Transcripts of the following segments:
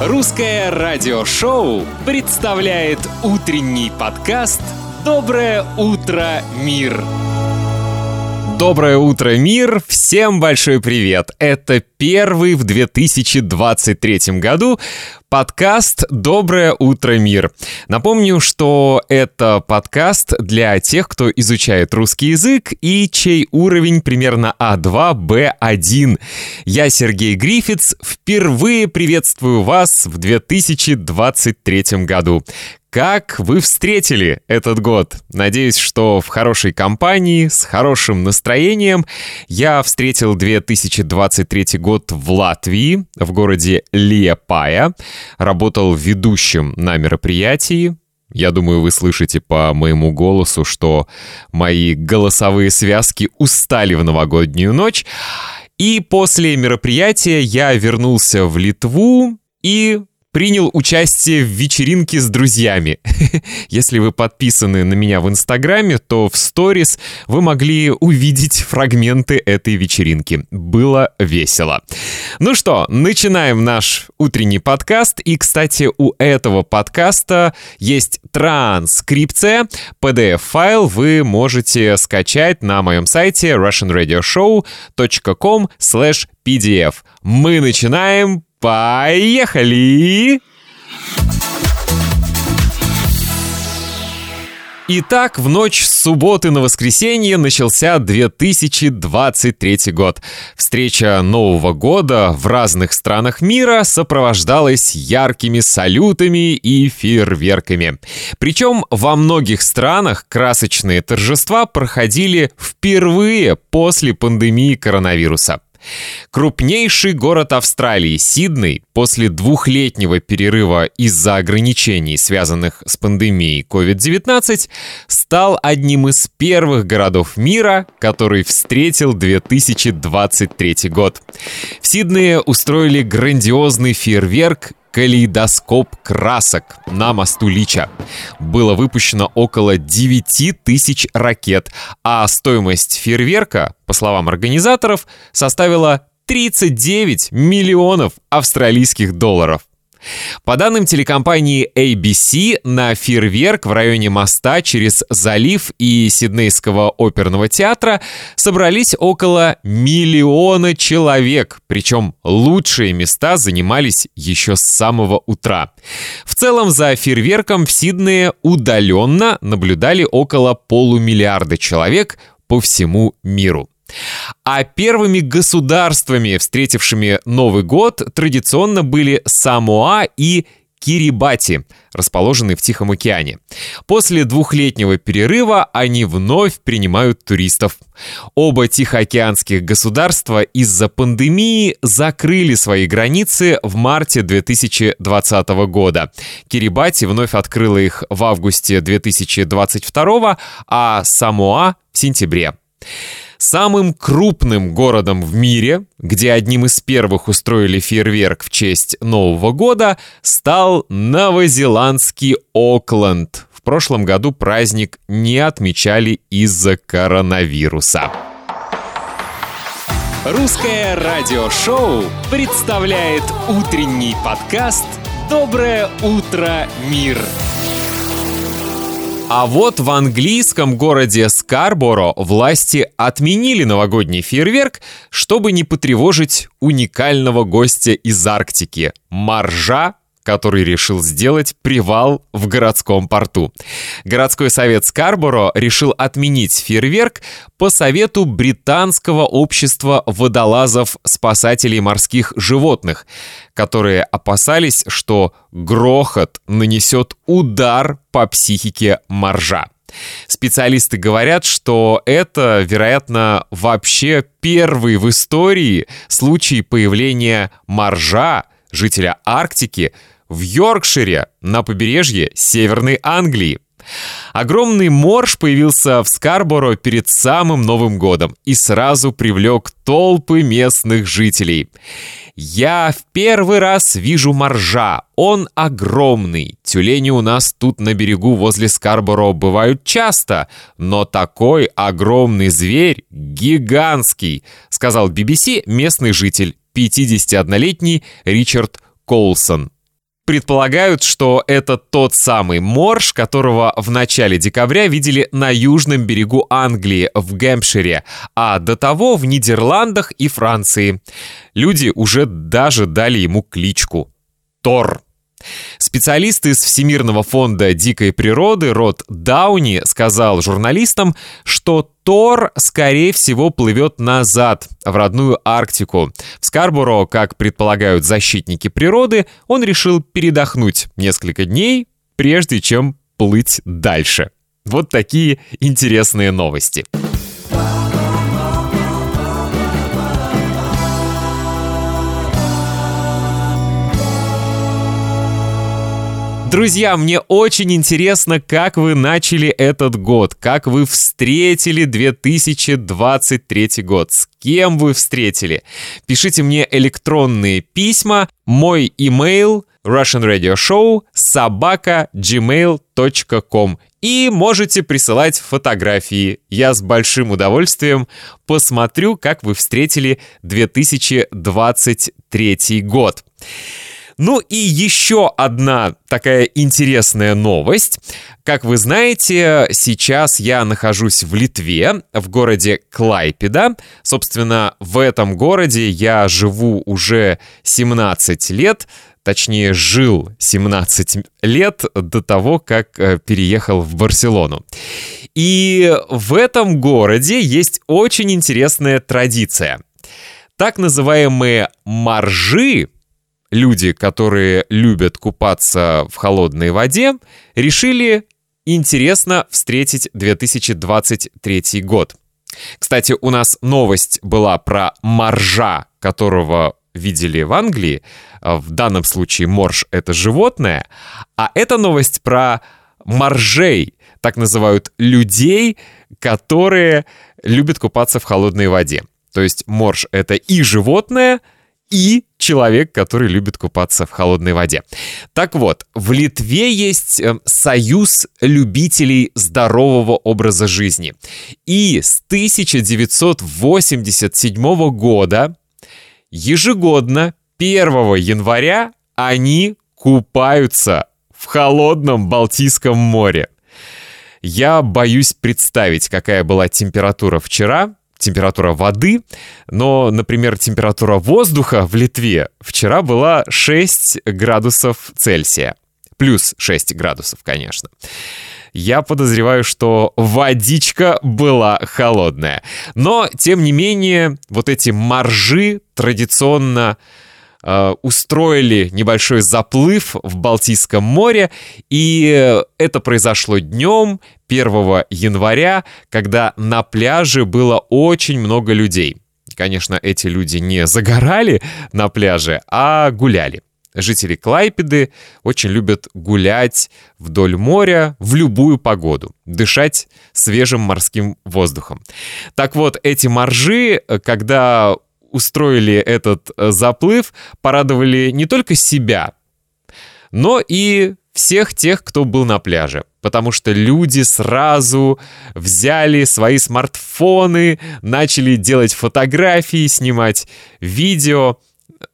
Русское радиошоу представляет утренний подкаст «Доброе утро, мир». Доброе утро, мир! Всем большой привет! Это первый в 2023 году подкаст «Доброе утро, мир». Напомню, что это подкаст для тех, кто изучает русский язык и чей уровень примерно А2, Б1. Я Сергей Грифиц, впервые приветствую вас в 2023 году. Как вы встретили этот год? Надеюсь, что в хорошей компании, с хорошим настроением. Я встретил 2023 год в Латвии, в городе Лиепая. Работал ведущим на мероприятии. Я думаю, вы слышите по моему голосу, что мои голосовые связки устали в новогоднюю ночь. И после мероприятия я вернулся в Литву и принял участие в вечеринке с друзьями. Если вы подписаны на меня в Инстаграме, то в сторис вы могли увидеть фрагменты этой вечеринки. Было весело. Ну что, начинаем наш утренний подкаст. И, кстати, у этого подкаста есть транскрипция. PDF-файл вы можете скачать на моем сайте russianradioshow.com pdf. Мы начинаем Поехали! Итак, в ночь с субботы на воскресенье начался 2023 год. Встреча Нового года в разных странах мира сопровождалась яркими салютами и фейерверками. Причем во многих странах красочные торжества проходили впервые после пандемии коронавируса. Крупнейший город Австралии, Сидней, после двухлетнего перерыва из-за ограничений, связанных с пандемией COVID-19, стал одним из первых городов мира, который встретил 2023 год. В Сиднее устроили грандиозный фейерверк калейдоскоп красок на мосту Лича. Было выпущено около 9 тысяч ракет, а стоимость фейерверка, по словам организаторов, составила 39 миллионов австралийских долларов. По данным телекомпании ABC, на фейерверк в районе моста через залив и Сиднейского оперного театра собрались около миллиона человек, причем лучшие места занимались еще с самого утра. В целом за фейерверком в Сиднее удаленно наблюдали около полумиллиарда человек по всему миру. А первыми государствами, встретившими Новый год, традиционно были Самоа и Кирибати, расположенные в Тихом океане. После двухлетнего перерыва они вновь принимают туристов. Оба тихоокеанских государства из-за пандемии закрыли свои границы в марте 2020 года. Кирибати вновь открыла их в августе 2022, а Самоа в сентябре. Самым крупным городом в мире, где одним из первых устроили фейерверк в честь Нового года, стал новозеландский Окленд. В прошлом году праздник не отмечали из-за коронавируса. Русское радиошоу представляет утренний подкаст «Доброе утро, мир». А вот в английском городе Скарборо власти отменили новогодний фейерверк, чтобы не потревожить уникального гостя из Арктики – моржа который решил сделать привал в городском порту. Городской совет Скарборо решил отменить фейерверк по совету британского общества водолазов-спасателей морских животных, которые опасались, что грохот нанесет удар по психике моржа. Специалисты говорят, что это, вероятно, вообще первый в истории случай появления моржа, жителя Арктики, в Йоркшире на побережье Северной Англии. Огромный морж появился в Скарборо перед самым Новым годом и сразу привлек толпы местных жителей. «Я в первый раз вижу моржа. Он огромный. Тюлени у нас тут на берегу возле Скарборо бывают часто, но такой огромный зверь гигантский», сказал BBC местный житель, 51-летний Ричард Коулсон. Предполагают, что это тот самый морж, которого в начале декабря видели на южном берегу Англии, в Гэмпшире, а до того в Нидерландах и Франции. Люди уже даже дали ему кличку — Тор. Специалист из Всемирного фонда дикой природы Род Дауни сказал журналистам, что Тор, скорее всего, плывет назад, в родную Арктику. В Скарборо, как предполагают защитники природы, он решил передохнуть несколько дней, прежде чем плыть дальше. Вот такие интересные новости. Друзья, мне очень интересно, как вы начали этот год, как вы встретили 2023 год, с кем вы встретили. Пишите мне электронные письма, мой имейл Russian Radio Show собака gmail.com и можете присылать фотографии. Я с большим удовольствием посмотрю, как вы встретили 2023 год. Ну и еще одна такая интересная новость. Как вы знаете, сейчас я нахожусь в Литве, в городе Клайпеда. Собственно, в этом городе я живу уже 17 лет, точнее, жил 17 лет до того, как э, переехал в Барселону. И в этом городе есть очень интересная традиция. Так называемые маржи люди, которые любят купаться в холодной воде, решили интересно встретить 2023 год. Кстати, у нас новость была про моржа, которого видели в Англии. В данном случае морж — это животное. А эта новость про моржей, так называют людей, которые любят купаться в холодной воде. То есть морж — это и животное — и человек, который любит купаться в холодной воде. Так вот, в Литве есть э, союз любителей здорового образа жизни. И с 1987 года ежегодно 1 января они купаются в холодном Балтийском море. Я боюсь представить, какая была температура вчера, температура воды, но, например, температура воздуха в Литве вчера была 6 градусов Цельсия. Плюс 6 градусов, конечно. Я подозреваю, что водичка была холодная. Но, тем не менее, вот эти маржи традиционно э, устроили небольшой заплыв в Балтийском море, и это произошло днем 1 января, когда на пляже было очень много людей. Конечно, эти люди не загорали на пляже, а гуляли. Жители Клайпеды очень любят гулять вдоль моря в любую погоду, дышать свежим морским воздухом. Так вот, эти моржи, когда устроили этот э, заплыв, порадовали не только себя, но и всех тех, кто был на пляже. Потому что люди сразу взяли свои смартфоны, начали делать фотографии, снимать видео.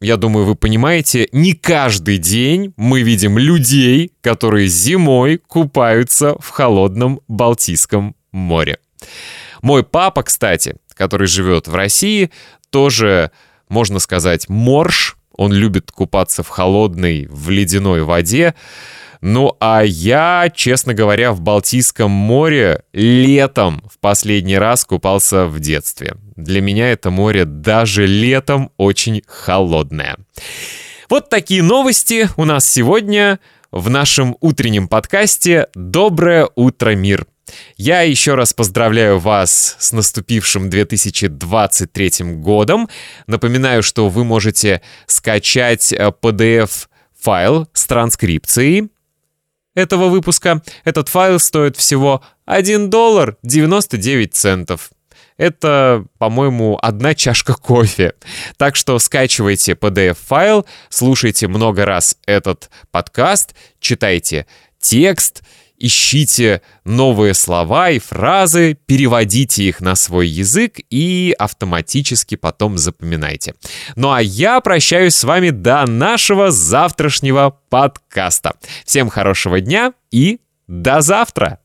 Я думаю, вы понимаете, не каждый день мы видим людей, которые зимой купаются в холодном Балтийском море. Мой папа, кстати, который живет в России, тоже, можно сказать, морж. Он любит купаться в холодной, в ледяной воде. Ну а я, честно говоря, в Балтийском море летом в последний раз купался в детстве. Для меня это море даже летом очень холодное. Вот такие новости у нас сегодня в нашем утреннем подкасте «Доброе утро, мир». Я еще раз поздравляю вас с наступившим 2023 годом. Напоминаю, что вы можете скачать PDF-файл э, с транскрипцией этого выпуска. Этот файл стоит всего 1 доллар 99 центов. Это, по-моему, одна чашка кофе. Так что скачивайте PDF-файл, слушайте много раз этот подкаст, читайте текст ищите новые слова и фразы, переводите их на свой язык и автоматически потом запоминайте. Ну а я прощаюсь с вами до нашего завтрашнего подкаста. Всем хорошего дня и до завтра!